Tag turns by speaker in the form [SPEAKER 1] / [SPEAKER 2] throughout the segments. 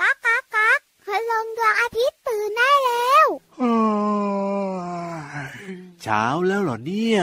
[SPEAKER 1] ก๊ากก๊ากก๊ากคืลงดวงอาทิตย์ตื่นได้แล้ว
[SPEAKER 2] เช้าแล้วเหรอเนี่ย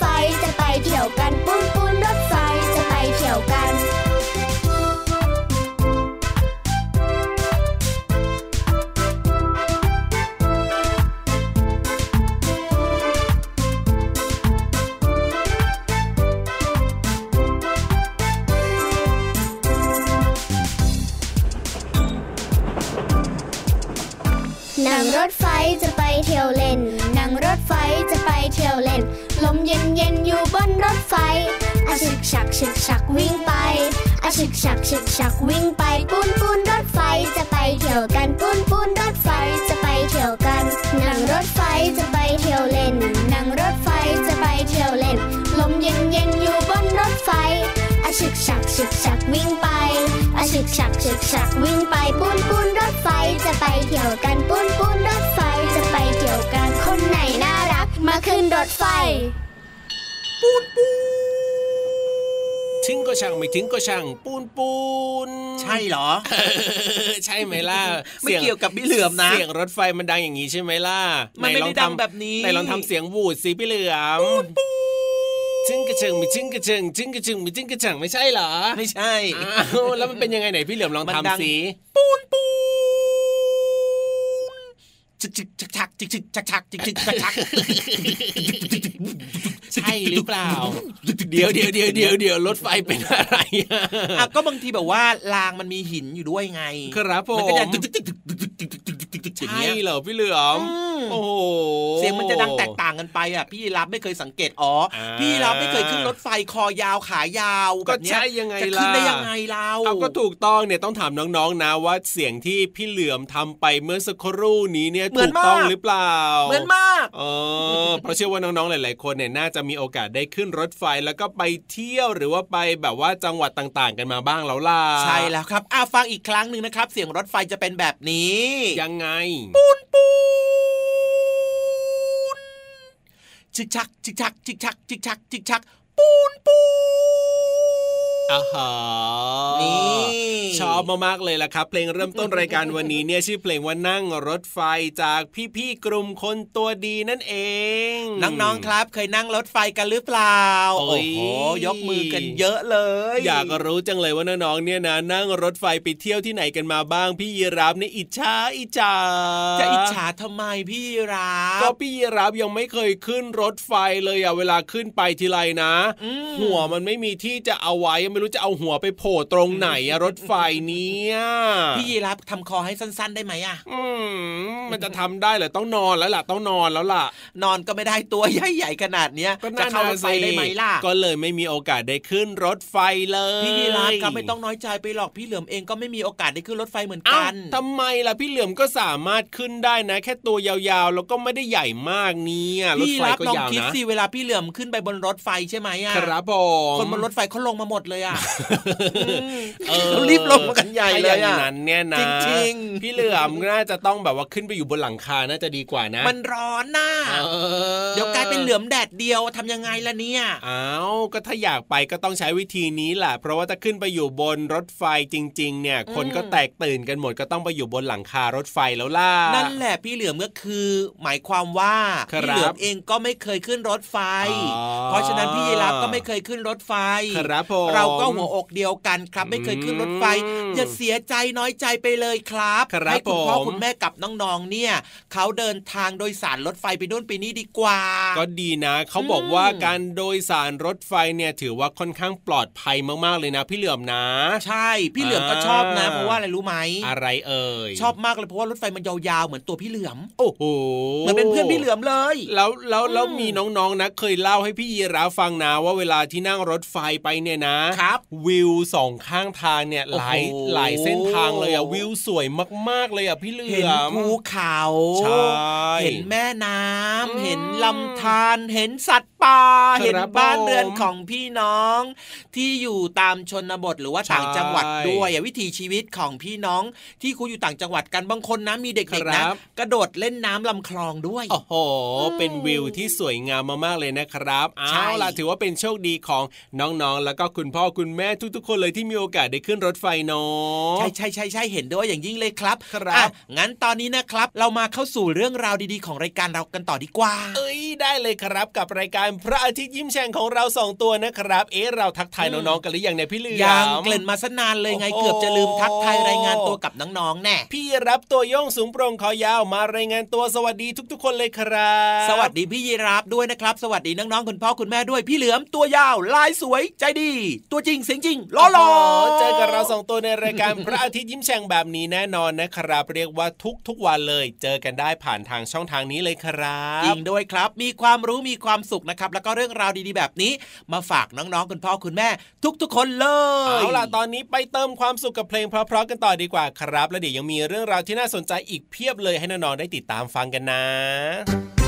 [SPEAKER 1] ฟ ฉึกฉักวิ่งไปปูนปูนรถไฟจะไปเที่ยวกันปูนปูนรถไฟจะไปเที่ยวกันนั่งรถไฟจะไปเที่ยวเล่นนั่งรถไฟจะไปเที่ยวเล่น ลมเย็นเย็นอยู่บนรถไฟอาฉึกฉักฉึกฉักวิ่งไปอาฉึกฉักฉึกฉักวิ่งไปปูนปูนรถไฟจะไปเที่ยวกันปูนปูนรถไฟจะไปเที่ยวกันคนไหนน่ารักมาขึ้นรถไฟปูนปูน
[SPEAKER 3] ทิ้งก็ช่างไม่ทิ้งก็ช่างปูนปูน
[SPEAKER 4] ใช่เหรอ
[SPEAKER 3] เออใช่ไหมล่ะ
[SPEAKER 4] ไม่
[SPEAKER 3] สียง
[SPEAKER 4] เกี่ยวกับพี่เหลือมนะ
[SPEAKER 3] เสียงรถไฟมันดังอย่างนี้ใช่ไหมล่ะ
[SPEAKER 4] มันไม่
[SPEAKER 3] หลอ
[SPEAKER 4] ได้ดัง
[SPEAKER 3] ทำ
[SPEAKER 4] แบบนี้
[SPEAKER 3] ไหนลองทำเสียงวูดสิพี่เหลือมจิ้งกระเชิงมีจิ้งกระเชิงจิ้งกระเชิงมีจิ้งกระเชิงไม่ใช่เหรอ
[SPEAKER 4] ไม่ใช่
[SPEAKER 3] อ้าวแล้วมันเป็นยังไงไหนพี่เหลือมลอง
[SPEAKER 4] มันดัง
[SPEAKER 3] ทำสิ
[SPEAKER 4] ปูนปูน จิกจิกชักชักจิกจิกชักชักจิกจิกชักชัก
[SPEAKER 3] ใช่หรือเปล่า เดี๋ยวเดี๋ยวเดี๋ยวเดี๋ยวเดี๋ยวรถไฟเป็นอะไรอะ
[SPEAKER 4] ก็บางทีแบบว่ารางมันมีหินอยู่ด้วยไง
[SPEAKER 3] ครับผม
[SPEAKER 4] มันก็จะตึกตึกตึกตึกตึกตึกตึกตึกตึกอย่าง
[SPEAKER 3] ใช่
[SPEAKER 4] เงี้
[SPEAKER 3] เหรอพี่เหลือมโอ้โห
[SPEAKER 4] เสียงมันจะดังแตกต่างกันไปอะพี่รับไม่เคยสังเกตอ๋อพี่รับไม่เคยขึ้นรถไฟคอยาวขายาว
[SPEAKER 3] ก็ใช่ยังไง
[SPEAKER 4] จะ
[SPEAKER 3] ล่ะ
[SPEAKER 4] ขึ้นได้ยังไงเรา
[SPEAKER 3] เอาก็ถูกต้องเนี่ยต้องถามน้องๆนะว่าเสียงที่พี่เหลือมทำไปเมื่อสักครู่นี้เนี่ยถูกต้องหรือเปล่า
[SPEAKER 4] เหมือนมาก
[SPEAKER 3] เออเพราะเชื่อว่าน้องๆหลาย ๆ คนเนี่ยน่าจะมีโอกาสได้ขึ้นรถไฟแล้วก็ไปเที่ยวหรือว่าไปแบบว่าจังหวัดต่างๆ กันมาบ้างแล้วล่ะ
[SPEAKER 4] ใช่แล้วครับอะฟังอีกครั้งหนึ่งนะครับ เสียงรถไฟจะเป็นแบบนี้
[SPEAKER 3] ยังไง
[SPEAKER 4] ปูนปูนจิกชักจิกชักจิกชักจิกชักจิกชักปูนปูน
[SPEAKER 3] อ่าฮะ
[SPEAKER 4] นี่
[SPEAKER 3] ชอบมากๆเลยล่ะครับ เพลงเริ่มต้นรายการวันนี้เนี่ยชื่อเพลงว่านั่งรถไฟจากพี่ๆกลุ่มคนตัวดีนั่นเอง
[SPEAKER 4] น้องๆครับ เคยนั่งรถไฟกันหรือเปล่า
[SPEAKER 3] โอ้
[SPEAKER 4] โอ้
[SPEAKER 3] ย
[SPEAKER 4] โหยกมือกันเยอะเลย
[SPEAKER 3] อยากรู้จังเลยว่าน้องๆเนี่ยนะนั่งรถไฟไปเที่ยวที่ไหนกันมาบ้างพี่ยีรับเนี่ยอิจฉาอิจฉา
[SPEAKER 4] จะอิจฉาทำไมพี่ราบ
[SPEAKER 3] ก็พี่ยีรับยังไม่เคยขึ้นรถไฟเลยอะเวลาขึ้นไปทีไรนะ
[SPEAKER 4] อืม
[SPEAKER 3] หัวมันไม่มีที่จะเอาไว้ไม่รู้จะเอาหัวไปโผล่ตรงไหนอะรถไฟเนี่ย
[SPEAKER 4] พี่ยีรับทำคอให้สั้น ๆ ได้ไหมอะ
[SPEAKER 3] อืมมันจะทำได้เหรอต้องนอนแล้วล่ะต้องนอนแล้วล่ะ
[SPEAKER 4] นอนก็ไม่ได้ตัวใหญ่ๆขนาดเนี้ย
[SPEAKER 3] ก็
[SPEAKER 4] จะ
[SPEAKER 3] น่า
[SPEAKER 4] เข้ารถไฟได้ไหมล่ะ
[SPEAKER 3] ก็เลยไม่มีโอกาสได้ขึ้นรถไฟเลย
[SPEAKER 4] พี่ยีรับครับไม่ต้องน้อยใจไปหรอกพี่เหลือมเองก็ไม่มีโอกาสได้ขึ้นรถไฟเหมือน
[SPEAKER 3] เอ้า
[SPEAKER 4] กัน
[SPEAKER 3] ทำไมล่ะพี่เหลือมก็สามารถขึ้นได้นะ แค่ตัวยาวๆแล้วก็ไม่ได้ใหญ่มากเนี่ยรถ
[SPEAKER 4] พี่
[SPEAKER 3] ไฟ
[SPEAKER 4] รับ
[SPEAKER 3] ก็
[SPEAKER 4] ลอง
[SPEAKER 3] ยาว
[SPEAKER 4] คิด
[SPEAKER 3] นะ
[SPEAKER 4] สิเวลาพี่เหลือมขึ้นไปบนรถไฟใช่ไหมอะ
[SPEAKER 3] ครับผม
[SPEAKER 4] คนบนรถไฟเขาลงมาหมดเลยอะ
[SPEAKER 3] เออ
[SPEAKER 4] เขารีบลงมากันใหญ่เลย
[SPEAKER 3] ถ้าอย่าง
[SPEAKER 4] อะ
[SPEAKER 3] นั้นเนี่ยนะ
[SPEAKER 4] จริงๆ
[SPEAKER 3] พี่เหลือมน่าจะต้องแบบว่าขึ้นไปอยู่บนหลังคาน่าจะดีกว่านะ
[SPEAKER 4] มันร้อนน่ะ
[SPEAKER 3] เออ
[SPEAKER 4] เดี๋ยวกลายเป็นเหลือมแดดเดียวทำยังไงล่ะเนี่ย
[SPEAKER 3] อ้าวก็ถ้าอยากไปก็ต้องใช้วิธีนี้แหละเพราะว่าถ้าขึ้นไปอยู่บนรถไฟจริง ๆ เนี่ย คนก็แตกตื่นกันหมดก็ต้องไปอยู่บนหลังคารถไฟแล้วล่ะ
[SPEAKER 4] นั่นแหละพี่เหลือมก็คือ หมายความว่า
[SPEAKER 3] ครับ
[SPEAKER 4] พี่เหลือมเองก็ไม่เคยขึ้นรถไฟ
[SPEAKER 3] อ๋อ
[SPEAKER 4] เพราะฉะนั้นพี่ยีรับก็ไม่เคยขึ้นรถไฟ
[SPEAKER 3] ครับผม
[SPEAKER 4] เราก็ก็หัวอกเดียวกันครับ ไม่เคยขึ้นรถไฟ อย่าเสียใจน้อยใจไปเลยครับ
[SPEAKER 3] ครับ
[SPEAKER 4] ให้คุณพ่อ
[SPEAKER 3] ผม
[SPEAKER 4] คุณแม่กับน้องๆเนี่ยเขาเดินทางโดยสารรถไฟไปนู่นไปนี่ดีกว่า
[SPEAKER 3] ก็ดีนะเขาบอกว่าการโดยสารรถไฟเนี่ยถือว่าค่อนข้างปลอดภัยมากๆเลยนะ พี่เหลือมนะ
[SPEAKER 4] ใช่ พี่เหลือมก็ชอบนะ
[SPEAKER 3] อ่า
[SPEAKER 4] เพราะว่าอะไรรู้ไหม
[SPEAKER 3] อะไรเอ่ย
[SPEAKER 4] ชอบมากเลยเพราะว่ารถไฟมันยาวๆเหมือนตัวพี่เหลือม
[SPEAKER 3] โอ้โห
[SPEAKER 4] เหมือนเป็นเพื่อนพี่เหลือมเลย
[SPEAKER 3] แล้วแล้วแล้ว
[SPEAKER 4] อืม
[SPEAKER 3] มีน้องๆนะ เคยเล่าให้พี่ยีราฟฟังนะว่าเวลาที่นั่งรถไฟไปเนี่ยนะครับ วิวสองข้างทางเนี่ย
[SPEAKER 4] โอ้
[SPEAKER 3] ห
[SPEAKER 4] โห
[SPEAKER 3] ลายหลายเส้นทางเลยอะวิวสวยมาก ๆเลยอะพี่เหลื
[SPEAKER 4] เห็น
[SPEAKER 3] อม
[SPEAKER 4] ภูเขา
[SPEAKER 3] ใช่
[SPEAKER 4] เห็นแม่น้ำ
[SPEAKER 3] อืม
[SPEAKER 4] เห็นลำธารเห็นสัตว์ป่า
[SPEAKER 3] ครับ
[SPEAKER 4] เห็นบ้าน
[SPEAKER 3] ผม
[SPEAKER 4] เรือนของพี่น้อง ที่อยู่ตามชนบทหรือว่า
[SPEAKER 3] ใช่
[SPEAKER 4] ต่างจังหวัดด้วยอะวิถีชีวิตของพี่น้อง ที่คุณอยู่ต่างจังหวัดกันบางคนนะมีเด็กๆนะครับกระโดดเล่นน้ำลำคลองด้วย
[SPEAKER 3] โอ้โห
[SPEAKER 4] อืม
[SPEAKER 3] เป็นวิวที่สวยงามมากๆเลยนะครับ
[SPEAKER 4] ใช่
[SPEAKER 3] เอาล่ะถือว่าเป็นโชคดีของน้องๆ แล้วก็คุณพ่อคุณแม่ทุกๆ คนเลยที่มีโอกาสได้ขึ้นรถไฟเนาะ
[SPEAKER 4] ใช่ใช่ใช่ใช่เห็นด้วยอย่างยิ่งเลยครับ
[SPEAKER 3] ครับ
[SPEAKER 4] อะงั้นตอนนี้นะครับ เรามาเข้าสู่เรื่องราวดีๆ ของรายการเรากันต่อดีกว่า
[SPEAKER 3] เอ้ยได้เลยครับ กับรายการพระอาทิตย์ยิ้มแฉ่งของเราสองตัวนะครับ เอ๊ะเราทักทาย
[SPEAKER 4] อืม
[SPEAKER 3] น้องๆกันหรือยังเนี่ยพี่เหลือม
[SPEAKER 4] ยังเกริ่นมาสนานเลยไง
[SPEAKER 3] โอ้โห
[SPEAKER 4] เกือบจะลืมทักทายรายงานตัวกับน้องๆแน่
[SPEAKER 3] พี่รับตัวโย่องสูงโปร่งคอยาวมารายงานตัวสวัสดีทุก ๆ คนเลยครับ
[SPEAKER 4] สวัสดีพี่ยีราฟด้วยนะครับ สวัสดีน้องๆคุณพ่อคุณแม่ด้วยพี่เหลือมตัวยาวลายสวยใจดี ตัวจริงเสียงจริงล้อหลอ
[SPEAKER 3] โโหเจอกับเราสองตัวในรายการพระอาทิตย์ยิ้มแฉ่งแบบนี้แน่นอนนะครับ เรียกว่าทุกๆวันเลย เจอกันได้ผ่านทางช่องทางนี้เลยครั
[SPEAKER 4] จริ
[SPEAKER 3] บ
[SPEAKER 4] งด้วยครับ มีความรู้มีความสุขนะครับ แล้วก็เรื่องราวดีๆแบบนี้ มาฝากน้องๆคุณพ่อคุณแม่ ทุกๆคนเลย
[SPEAKER 3] เอาล่ะตอนนี้ไปเติมความสุขกับเพลงเพราะๆกันต่อดีกว่าครับ แล้วเดี๋ยวยังมีเรื่องราวที่น่าสนใจอีกเพียบเลยให้น้องๆได้ติดตามฟังกันนะ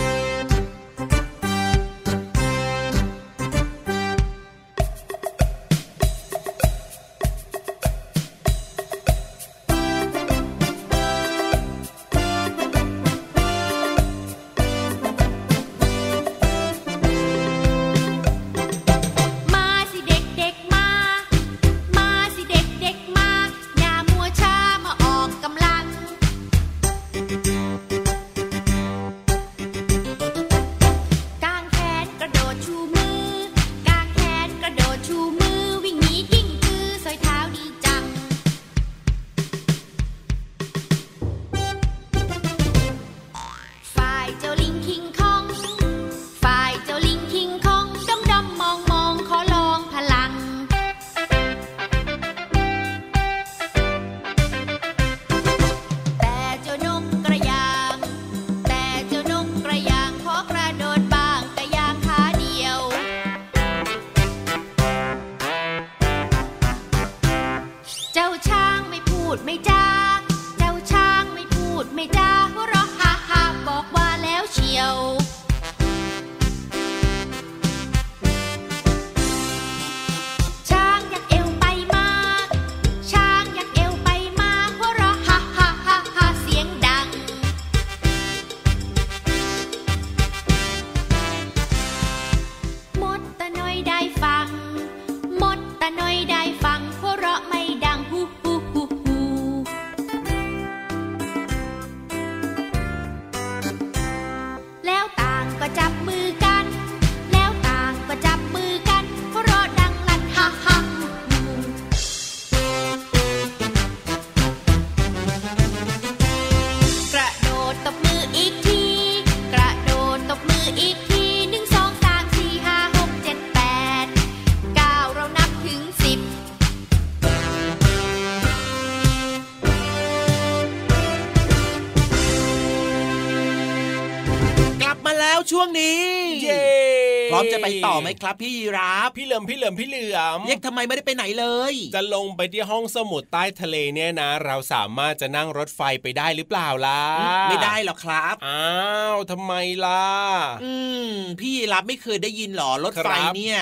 [SPEAKER 5] จะไปต่อไหม
[SPEAKER 4] ครับ พี่ยีราฟ
[SPEAKER 3] พี่เหลือมพี่เหลือมพี่เหลือม
[SPEAKER 4] เรียกทำไมไม่ได้ไปไหนเลย
[SPEAKER 3] จะลงไปที่ห้องสมุดใต้ทะเลเนี่ยนะ เราสามารถจะนั่งรถไฟไปได้หรือเปล่าล่ะ
[SPEAKER 4] ไม่ได้หรอกครับ
[SPEAKER 3] อ้าวทำไมล่ะ
[SPEAKER 4] อืม พี่ยีรับไม่เคยได้ยินหรอรถไฟ
[SPEAKER 3] ครับ
[SPEAKER 4] เนี่ย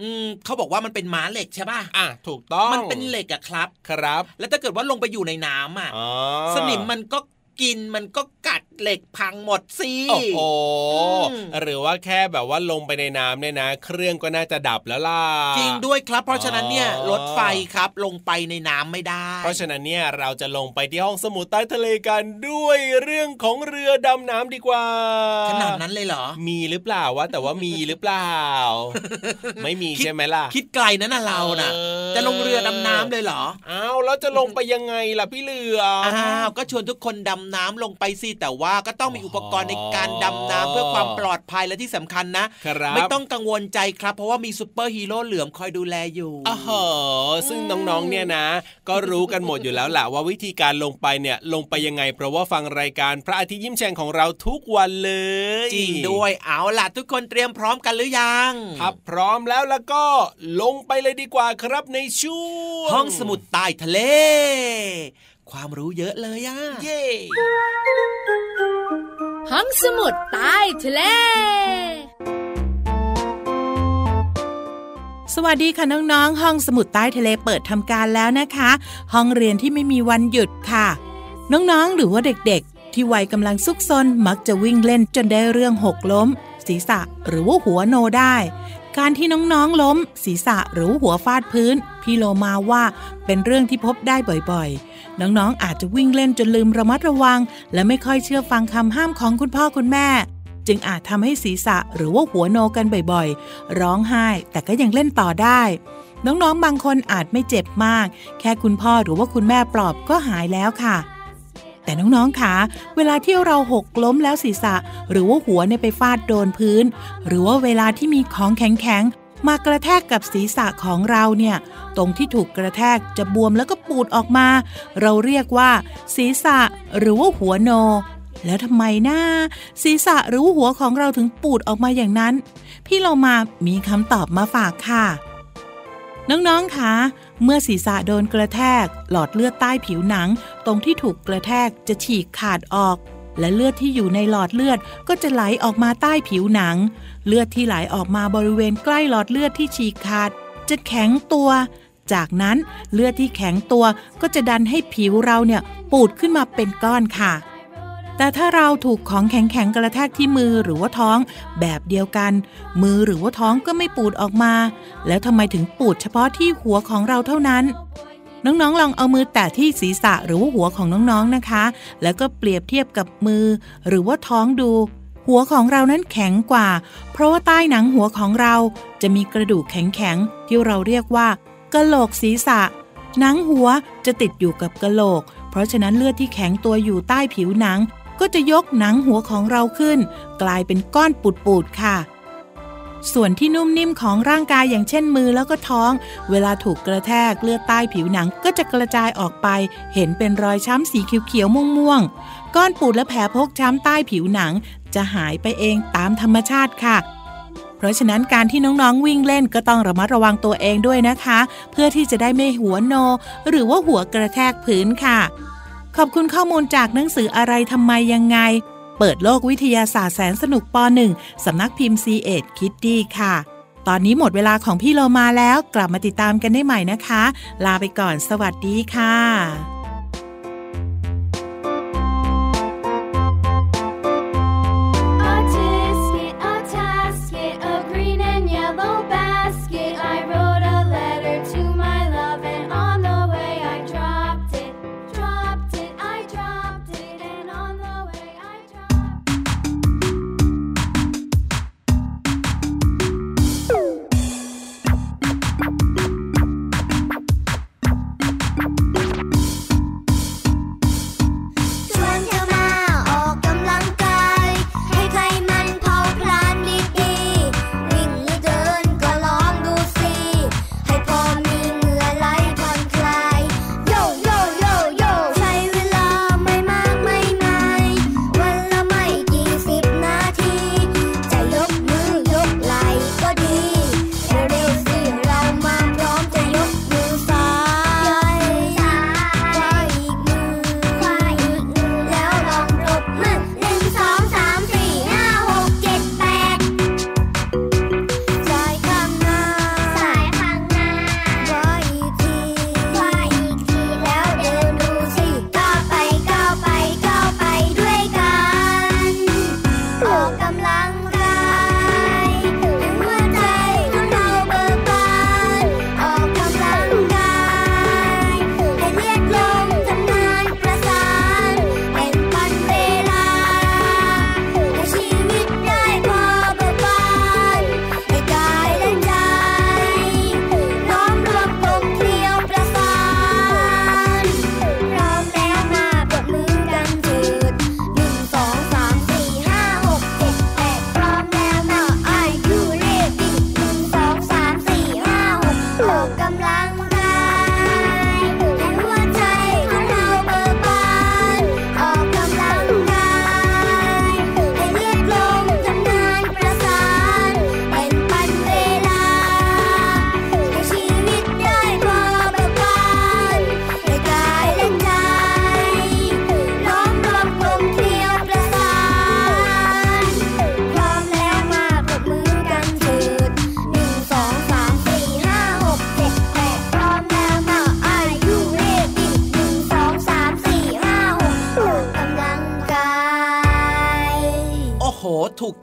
[SPEAKER 4] อืมเขาบอกว่ามันเป็นม้าเหล็กใช่ป่ะ
[SPEAKER 3] อะถูกต้อง
[SPEAKER 4] มันเป็นเหล็กอะครับ
[SPEAKER 3] ครับ
[SPEAKER 4] แล้วถ้าเกิดว่าลงไปอยู่ในน้ำอะ
[SPEAKER 3] อ๋อ
[SPEAKER 4] สนิมมันก็กินมันก็กัด เหล็กพังหมดสิ
[SPEAKER 3] โอ้โห
[SPEAKER 4] อืม
[SPEAKER 3] หรือว่าแค่แบบว่าลงไปในน้ำเนี่ยนะ เครื่องก็น่าจะดับแล้วล่ะ
[SPEAKER 4] จริงด้วยครับ เพราะฉะนั้นเนี่ย
[SPEAKER 3] อ๋อ
[SPEAKER 4] รถไฟครับลงไปในน้ำไม่ได้
[SPEAKER 3] เพราะฉะนั้นเนี่ยเราจะลงไปที่ห้องสมุดใต้ทะเลกันด้วยเรื่องของเรือดำน้ำดีกว่า
[SPEAKER 4] ขนาดนั้นเลยเหรอ
[SPEAKER 3] มีหรือเปล่าวะแต่ว่ามีหรือเปล่า ไม่มี
[SPEAKER 4] คิด
[SPEAKER 3] ใช่ไหมล่ะ
[SPEAKER 4] คิดไกลนะน่ะเราน่ะ
[SPEAKER 3] เออ
[SPEAKER 4] จะลงเรือดำน้ำเลยเหรอ
[SPEAKER 3] อ้าวแล้วจะลงไปยังไงล่ะพี่เหลือม
[SPEAKER 4] อ้าวก็ชวนทุกคนดำน้ำลงไปสิแต่ว่าก็ต้องมีอุปกรณ์ในการดำน้ำเพื่อความปลอดภัยและที่สำคัญนะ
[SPEAKER 3] ครับ
[SPEAKER 4] ไม่ต้องกังวลใจครับ เพราะว่ามีซูเปอร์ฮีโร่เหลือมคอยดูแลอยู่
[SPEAKER 3] อ๋อเหรอซึ่งน้องๆเนี่ยนะ ก็รู้กันหมดอยู่แล้วแหละว่าวิธีการลงไปเนี่ยลงไปยังไง เพราะว่าฟังรายการพระอาทิตย์ยิ้มแฉ่งของเราทุกวันเลย
[SPEAKER 4] จริงด้วยเอาล่ะทุกคนเตรียมพร้อมกันหรือยัง
[SPEAKER 3] ถ้าพร้อมแล้วแล้วก็ลงไปเลยดีกว่าครับในช่วง
[SPEAKER 4] ห้องสมุดใต้ทะเล ความรู้เยอะเลยอะ
[SPEAKER 3] เย่
[SPEAKER 6] ห้องสมุดใต้ทะเล
[SPEAKER 7] สวัสดีค่ะน้องๆ ห้องสมุดใต้ทะเลเปิดทำการแล้วนะคะ ห้องเรียนที่ไม่มีวันหยุดค่ะ น้องๆ หรือว่าเด็กๆ ที่วัยกำลังซุกซนมักจะวิ่งเล่นจนได้เรื่องหกล้ม ศีรษะหรือว่าหัวโนได้ การที่น้องๆ ล้ม ศีรษะหรือว่าหัวฟาดพื้น พี่โลมาว่าเป็นเรื่องที่พบได้บ่อยๆ น้องๆ อาจจะวิ่งเล่นจนลืมระมัดระวัง และไม่ค่อยเชื่อฟังคำห้ามของคุณพ่อคุณแม่ จึงอาจทำให้ศีรษะหรือว่าหัวโนกันบ่อยๆ ร้องไห้ แต่ก็ยังเล่นต่อได้ น้องๆ บางคนอาจไม่เจ็บมาก แค่คุณพ่อหรือว่าคุณแม่ปลอบก็หายแล้วค่ะแต่น้องๆคะเวลาที่เราหกล้มแล้วศีรษะ หรือว่าหัวเนี่ยไปฟาดโดนพื้น หรือว่าเวลาที่มีของแข็ง มากระแทกกับศีรษะของเราเนี่ย ตรงที่ถูกกระแทกจะบวมแล้วก็ปูดออกมา เราเรียกว่า ศีรษะหรือว่าหัวโน แล้วทำไมนะศีรษะหรือว่าหัวของเราถึงปูดออกมาอย่างนั้น พี่เรามามีคำตอบมาฝากค่ะ น้องๆคะเมื่อศีรษะโดนกระแทก หลอดเลือดใต้ผิวหนัง ตรงที่ถูกกระแทกจะฉีกขาดออก และเลือดที่อยู่ในหลอดเลือดก็จะไหลออกมาใต้ผิวหนัง เลือดที่ไหลออกมาบริเวณใกล้หลอดเลือดที่ฉีกขาด จะแข็งตัว จากนั้นเลือดที่แข็งตัวก็จะดันให้ผิวเราเนี่ยปูดขึ้นมาเป็นก้อนค่ะ แต่ถ้าเราถูกของแข็งๆกระแทกที่มือหรือว่าท้องแบบเดียวกัน มือหรือว่าท้องก็ไม่ปูดออกมา แล้วทำไมถึงปูดเฉพาะที่หัวของเราเท่านั้น น้องๆ ลองเอามือแตะที่ศีรษะหรือว่าหัวของน้องๆนะคะ แล้วก็เปรียบเทียบกับมือ หรือว่าท้องดู หัวของเรานั้นแข็งกว่า เพราะว่าใต้หนังหัวของเราจะมีกระดูกแข็งๆที่เราเรียกว่ากะโหลกศีรษะ หนังหัวจะติดอยู่กับกะโหลก เพราะฉะนั้นเลือดที่แข็งตัวอยู่ใต้ผิวหนัง ก็จะยกหนังหัวของเราขึ้น กลายเป็นก้อนปูดๆค่ะ ส่วนที่นุ่มนิ่มของร่างกายอย่างเช่นมือแล้วก็ท้อง เวลาถูกกระแทกเลือดใต้ผิวหนังก็จะกระจายออกไป เห็นเป็นรอยช้ำสีเขียวๆม่วงๆก้อนปูดและแผลพกช้ำใต้ผิวหนัง จะหายไปเองตามธรรมชาติค่ะเพราะฉะนั้นการที่น้องๆวิ่งเล่นก็ต้องระมัดระวังตัวเองด้วยนะคะ เพื่อที่จะได้ไม่หัวโน หรือว่าหัวกระแทกพื้นค่ะ ขอบคุณข้อมูลจากหนังสืออะไรทำไมยังไง เปิดโลกวิทยาศาสตร์แสนสนุกป .1 สำนักพิมพ์ c ีเอ็ดคิตตีค่ะ ตอนนี้หมดเวลาของพี่โลมาแล้วกลับมาติดตามกันได้ใหม่นะคะ ลาไปก่อนสวัสดีค่ะ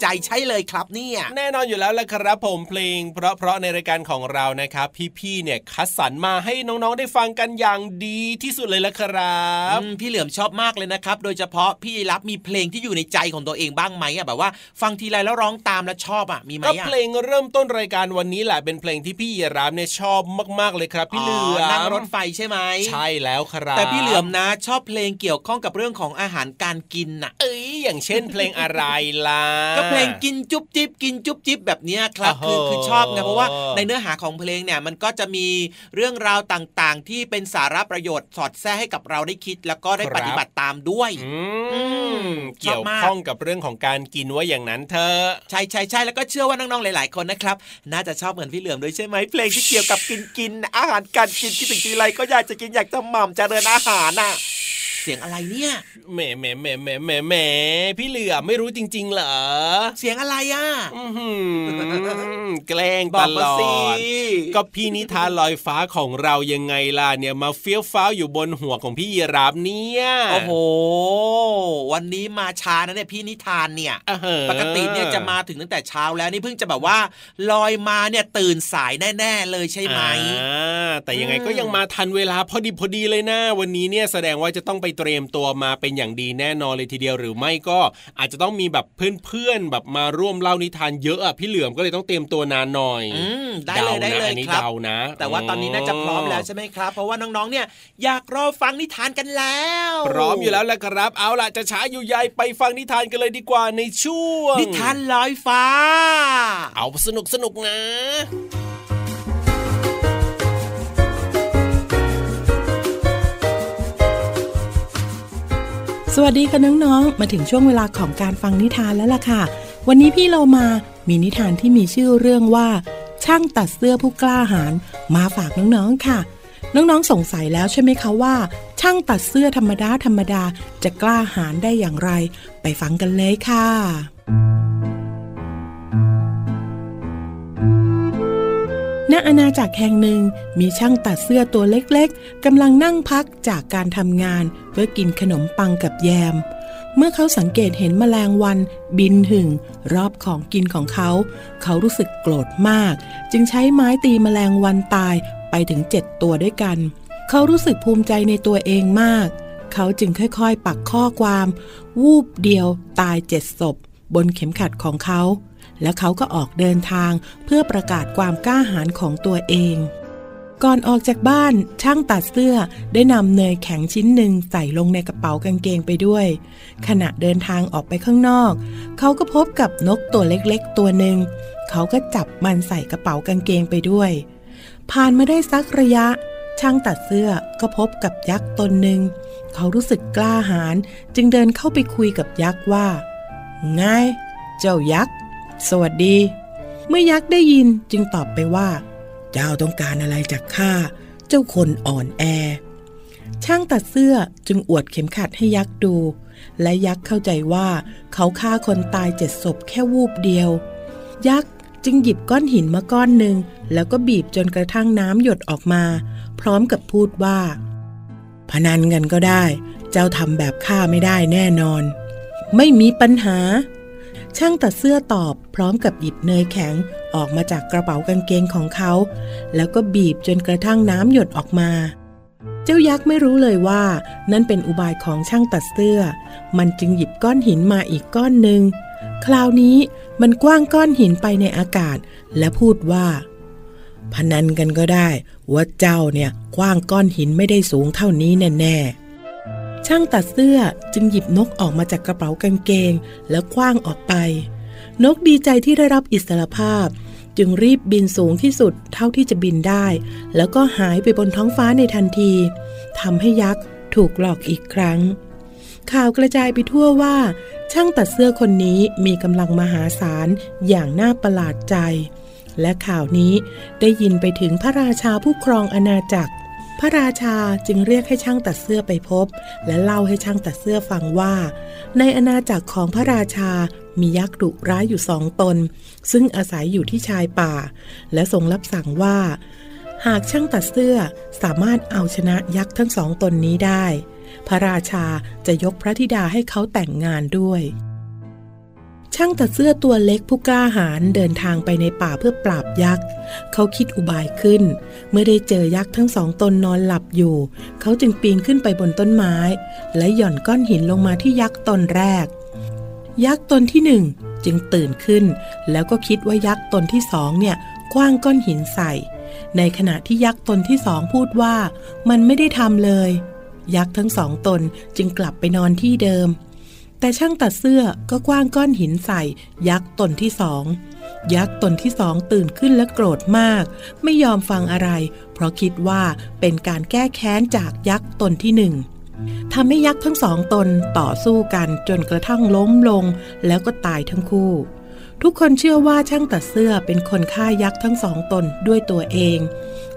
[SPEAKER 4] ใจใช่เลยครับเนี่ย
[SPEAKER 3] แน่นอนอยู่แล้วแหละครับผมเพลง เพราะเพราะในรายการของเรานะครับ พี่ๆเนี่ยคัดสรรมาให้น้องๆได้ฟังกันอย่างดีที่สุดเลยละครับ
[SPEAKER 4] อืมพี่เหลือมชอบมากเลยนะครับ โดยเฉพาะพี่รับมีเพลงที่อยู่ในใจของตัวเองบ้างไหมอะแบบว่า ฟังทีไรแล้วร้องตามแล้วชอบอะมีไหม
[SPEAKER 3] ก็
[SPEAKER 4] อะ
[SPEAKER 3] เพลงเริ่มต้นรายการวันนี้แหละเป็นเพลงที่พี่ยีรามเนี่ยชอบมากๆเลยครับ พี่เหลือม
[SPEAKER 4] นั่งรถไฟใช่ไหม
[SPEAKER 3] ใช่แล้วครับ
[SPEAKER 4] แต่พี่เหลือมนะชอบเพลงเกี่ยวข้องกับเรื่องของอาหารการกินน่ะ
[SPEAKER 3] เอ้ยอย่างเช่นเพลงอะไรล่ะ
[SPEAKER 4] ก็เพลงกินจุ๊บจิ๊บกินจุ๊บจิ๊บแบบเนี้ยครับ
[SPEAKER 3] โอ้
[SPEAKER 4] คือ
[SPEAKER 3] โห
[SPEAKER 4] คือชอบไงเพราะว่าในเนื้อหาของเพลงเนี่ยมันก็จะมีเรื่องราวต่างๆ ที่เป็นสาระประโยชน์สอดแทรกให้กับเราได้คิด แล้วก็ได้ปฏิบัติตามด้วย
[SPEAKER 3] อืม
[SPEAKER 4] ชอบมาก
[SPEAKER 3] เกี่ยวข้องกับเรื่องของการกินว่าอย่างนั้นเธอะ
[SPEAKER 4] ใช่ใช่ใช่แล้วก็เชื่อว่าน้องๆหลาย ๆ คนนะครับ น่าจะชอบเหมือนพี่เหลือมด้วยใช่ไหมเพลงที่เกี่ยวกับกินกินอาหารการกินคิดถึงทีไรก็อยากจะกินอยากจะหม่ำเจริญอาหารน่ะ เสียงอะไรเนี่ย
[SPEAKER 3] แหมแหมแหมแหมแหมแหมพี่เหลือมไม่รู้จริง ๆ เหรอ
[SPEAKER 4] เสียงอะไรอะ
[SPEAKER 3] อื้อหือแกล้ง
[SPEAKER 4] บ
[SPEAKER 3] ต
[SPEAKER 4] อก
[SPEAKER 3] ล
[SPEAKER 4] มา
[SPEAKER 3] อ
[SPEAKER 4] สิ
[SPEAKER 3] ดก็พี่นิทานลอยฟ้าของเรายังไงล่ะเนี่ยมาเฟี้ยวฟ้าวอยู่บนหัวของพี่ยีราฟเนี่ย
[SPEAKER 4] โอ้โห วันนี้มาช้านะเนี่ยพี่นิทานเนี่ย
[SPEAKER 3] อ่าฮะ
[SPEAKER 4] ปกติเนี่ยจะมาถึงตั้งแต่เช้าแล้วนี่เพิ่งจะแบบว่า ลอยมาเนี่ยตื่นสายแน่ๆเลยใช่ไหม
[SPEAKER 3] อ่าแต่ยังไง
[SPEAKER 4] อืม
[SPEAKER 3] ก็ยังมาทันเวลาพอดีพอดีเลยนะวันนี้เนี่ยแสดงว่าจะต้องไปเตรียมตัวมาเป็นอย่างดีแน่นอนเลยทีเดียวหรือไม่ก็อาจจะต้องมีแบบเพื่อนๆแบบมาร่วมเล่านิทานเยอะอะพี่เหลือมก็เลยต้องเตรียมตัวนานหน่อย
[SPEAKER 4] อืมได้เลยได้
[SPEAKER 3] ดานะ
[SPEAKER 4] เลย
[SPEAKER 3] อันนี้
[SPEAKER 4] ครับ
[SPEAKER 3] เดานะ
[SPEAKER 4] แต่ว่าตอนนี้น่าจะพร้อมแล้วใช่ไหมครับ เพราะว่าน้องๆเนี่ยอยากรอฟังนิทานกันแล้ว
[SPEAKER 3] พร้อมอยู่แล้วแหละครับ เอาล่ะจะช้าอยู่ใหญ่ไปฟังนิทานกันเลยดีกว่าในช่วง
[SPEAKER 4] นิทานลอยฟ้า
[SPEAKER 3] เอาสนุกสนุกนะ
[SPEAKER 7] สวัสดีค่ะน้องๆ มาถึงช่วงเวลาของการฟังนิทานแล้วล่ะค่ะ วันนี้พี่เรามามีนิทานที่มีชื่อเรื่องว่า ช่างตัดเสื้อผู้กล้าหาญมาฝากน้องๆค่ะ น้องๆสงสัยแล้วใช่ไหมคะว่า ช่างตัดเสื้อธรรมดาธรรมดาจะกล้าหาญได้อย่างไร ไปฟังกันเลยค่ะ ณอาณาจักรแห่งหนึ่งมีช่างตัดเสื้อตัวเล็กๆกำลังนั่งพักจากการทำงาน เพื่อกินขนมปังกับแยม เมื่อเขาสังเกตเห็นแมลงวัน บินหึ่ง รอบของกินของเขา เขารู้สึกโกรธมาก จึงใช้ไม้ตีแมลงวันตายไปถึงเจ็ดตัวด้วยกัน เขารู้สึกภูมิใจในตัวเองมาก เขาจึงค่อยๆ ปักข้อความ วูบเดียวตายเจ็ดศพ บนเข็มขัดของเขา แล้วเขาก็ออกเดินทางเพื่อประกาศความกล้าหาญของตัวเอง ก่อนออกจากบ้านช่างตัดเสื้อได้นำเนยแข็งชิ้นหนึ่งใส่ลงในกระเป๋ากางเกงไปด้วย ขณะเดินทางออกไปข้างนอก เขาก็พบกับนกตัวเล็กๆ ตัวหนึ่ง เขาก็จับมันใส่กระเป๋ากางเกงไปด้วย ผ่านมาได้สักระยะ ช่างตัดเสื้อก็พบกับยักษ์ตนหนึ่งเขารู้สึกกล้าหาญจึงเดินเข้าไปคุยกับยักษ์ว่า ไง เจ้ายักษ์ สวัสดี เมื่อยักษ์ได้ยินจึงตอบไปว่า เจ้าต้องการอะไรจากข้าเจ้าคนอ่อนแอ ช่างตัดเสื้อจึงอวดเข็มขัดให้ยักษ์ดู และยักษ์เข้าใจว่า เขาฆ่าคนตายเจ็ดศพแค่วูบเดียว ยักษ์จึงหยิบก้อนหินมาก้อนหนึ่งแล้วก็บีบจนกระทั่งน้ำหยดออกมา พร้อมกับพูดว่า พนันกันก็ได้ เจ้าทำแบบข้าไม่ได้แน่นอน ไม่มีปัญหา ช่างตัดเสื้อตอบพร้อมกับหยิบเนยแข็งออกมาจากกระเป๋ากางเกงของเขา แล้วก็บีบจนกระทั่งน้ำหยดออกมา เจ้ายักษ์ไม่รู้เลยว่า นั่นเป็นอุบายของช่างตัดเสื้อ มันจึงหยิบก้อนหินมาอีกก้อนหนึ่งคราวนี้มันกว้างก้อนหินไปในอากาศ และพูดว่า พนันกันก็ได้ ว่าเจ้าเนี่ยกว้างก้อนหินไม่ได้สูงเท่านี้แน่ๆ ช่างตัดเสื้อจึงหยิบนกออกมาจากกระเป๋ากางเกง แล้วคว้างออกไป นกดีใจที่ได้รับอิสรภาพ จึงรีบบินสูงที่สุดเท่าที่จะบินได้ แล้วก็หายไปบนท้องฟ้าในทันทีทำให้ยักษ์ถูกหลอกอีกครั้ง ข่าวกระจายไปทั่วว่า ช่างตัดเสื้อคนนี้มีกำลังมหาศาลอย่างน่าประหลาดใจ และข่าวนี้ได้ยินไปถึงพระราชาผู้ครองอาณาจักร พระราชาจึงเรียกให้ช่างตัดเสื้อไปพบ และเล่าให้ช่างตัดเสื้อฟังว่า ในอาณาจักรของพระราชามียักษ์ดุร้ายอยู่สองตน ซึ่งอาศัยอยู่ที่ชายป่า และทรงรับสั่งว่า หากช่างตัดเสื้อสามารถเอาชนะยักษ์ทั้งสองตนนี้ได้ พระราชาจะยกพระธิดาให้เขาแต่งงานด้วย ช่างตัดเสื้อตัวเล็กผู้กล้าหาญเดินทางไปในป่าเพื่อปราบยักษ์ เขาคิดอุบายขึ้น เมื่อได้เจอยักษ์ทั้งสองตนนอนหลับอยู่ เขาจึงปีนขึ้นไปบนต้นไม้ และหย่อนก้อนหินลงมาที่ยักษ์ตนแรก ยักษ์ตนที่หนึ่งจึงตื่นขึ้น แล้วก็คิดว่ายักษ์ตนที่สองเนี่ยคว้างก้อนหินใส่ ในขณะที่ยักษ์ตนที่สองพูดว่า มันไม่ได้ทำเลย ยักษ์ทั้งสองตนจึงกลับไปนอนที่เดิม แต่ช่างตัดเสื้อก็กว้างก้อนหินใส่ ยักษ์ตนที่สอง ยักษ์ตนที่สองตื่นขึ้นและโกรธมาก ไม่ยอมฟังอะไร เพราะคิดว่าเป็นการแก้แค้นจากยักษ์ตนที่หนึ่งทำให้ยักษ์ทั้งสองตนต่อสู้กันจนกระทั่งล้มลง แล้วก็ตายทั้งคู่ ทุกคนเชื่อว่าช่างตัดเสื้อเป็นคนฆ่ายักษ์ทั้งสองตนด้วยตัวเอง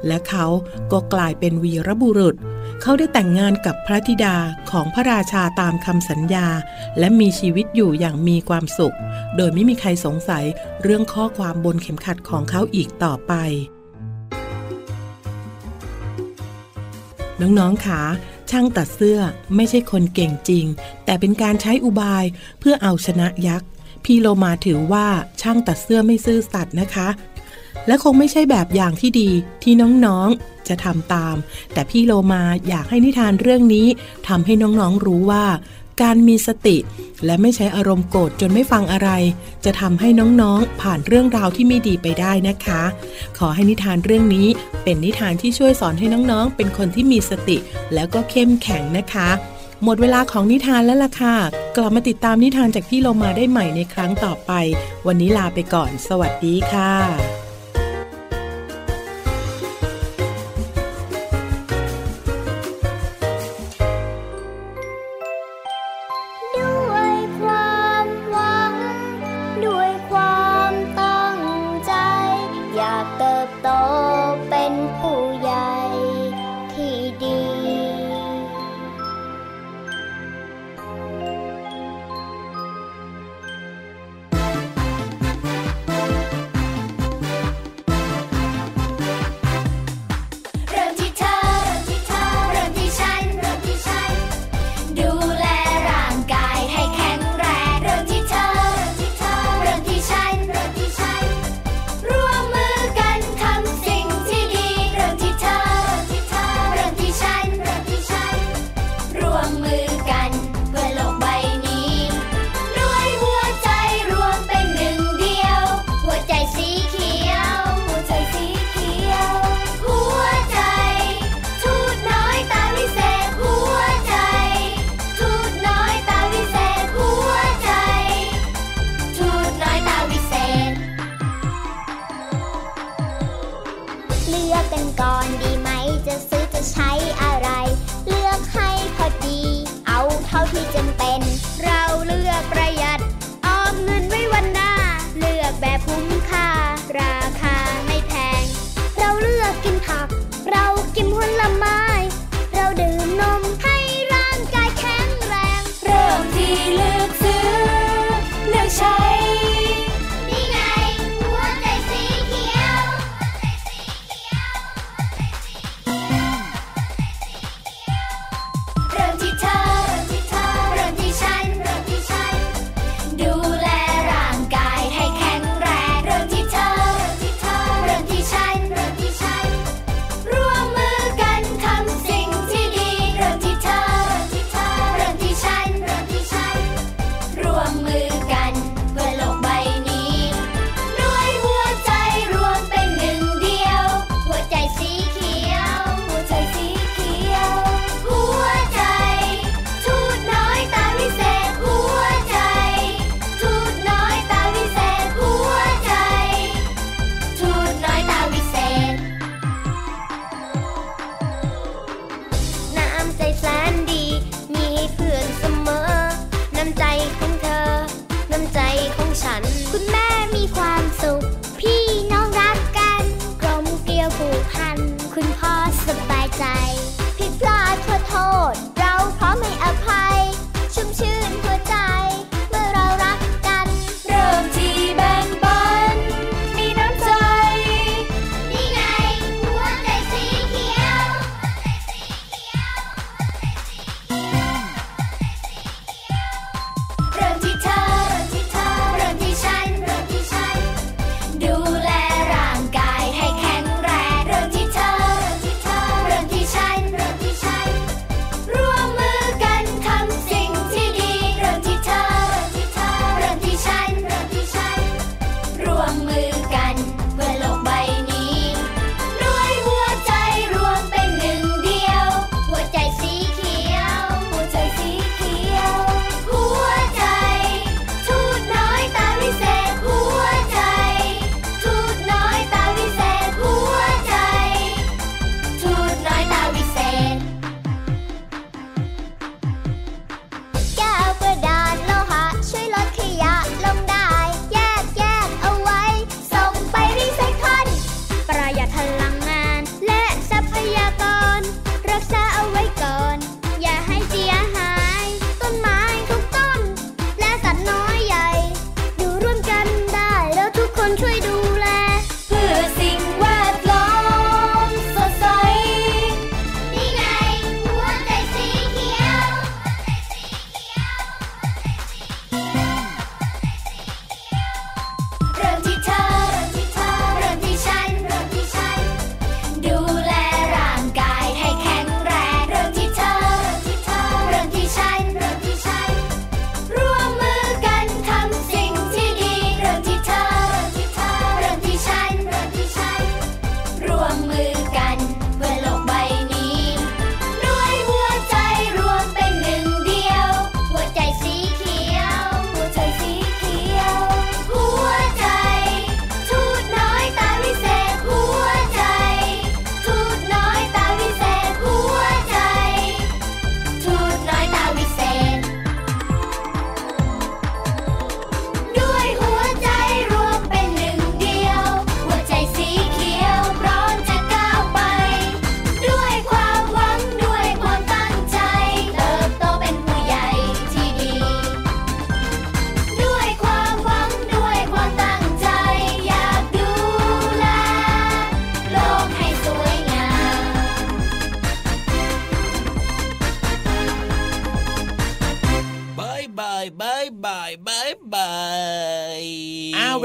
[SPEAKER 7] และเขาก็กลายเป็นวีรบุรุษ เขาได้แต่งงานกับพระธิดาของพระราชาตามคำสัญญา และมีชีวิตอยู่อย่างมีความสุข โดยไม่มีใครสงสัยเรื่องข้อความบนเข็มขัดของเขาอีกต่อไป น้องๆค่ะช่างตัดเสื้อไม่ใช่คนเก่งจริง แต่เป็นการใช้อุบายเพื่อเอาชนะยักษ์ พี่โลมาถือว่าช่างตัดเสื้อไม่ซื่อสัตย์นะคะ และคงไม่ใช่แบบอย่างที่ดีที่น้องๆ จะทำตาม แต่พี่โลมาอยากให้นิทานเรื่องนี้ทำให้น้องๆรู้ว่า การมีสติ และไม่ใช้อารมณ์โกรธจนไม่ฟังอะไร จะทำให้น้องๆ ผ่านเรื่องราวที่ไม่ดีไปได้นะคะ ขอให้นิทานเรื่องนี้เป็นนิทานที่ช่วยสอนให้น้องๆ เป็นคนที่มีสติ แล้วก็เข้มแข็งนะคะหมดเวลาของนิทานแล้วล่ะค่ะ กลับมาติดตามนิทานจากพี่โลมาได้ใหม่ในครั้งต่อไป วันนี้ลาไปก่อน สวัสดีค่ะ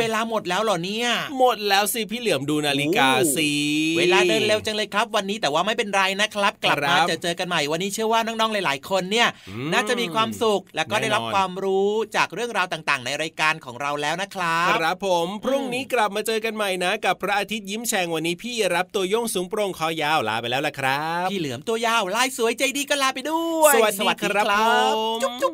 [SPEAKER 4] เวลาหมดแล้วเหรอเนี่ย
[SPEAKER 3] หมดแล้วสิพี่เหลือมดูนาฬิกาสิ
[SPEAKER 4] เวลาเดินเร็วจังเลยครับ วันนี้แต่ว่าไม่เป็นไรนะครับ กลับ
[SPEAKER 3] ครั
[SPEAKER 4] มา
[SPEAKER 3] บ
[SPEAKER 4] เจอเจอกันใหม่วันนี้เชื่อว่าน้องๆหลาย ๆ คนเนี่ย
[SPEAKER 3] อืม
[SPEAKER 4] น่าจะมีความสุขแล้วก็ได้รับ
[SPEAKER 3] แน่นอน
[SPEAKER 4] ความรู้จากเรื่องราวต่างๆ ในรายการของเราแล้วนะครับ
[SPEAKER 3] ครับผมพรุ่งนี้กลับมาเจอกันใหม่นะ กับพระอาทิตย์ยิ้มแฉ่งวันนี้พี่รับตัวโยงสูงโปร่งคอยาวลาไปแล้วละครับ
[SPEAKER 4] พี่เหลือมตัวยาวลายสวยใจดีก็ลาไปด้วย
[SPEAKER 3] สวัสดีครับผม
[SPEAKER 4] จุ๊บจุ๊บ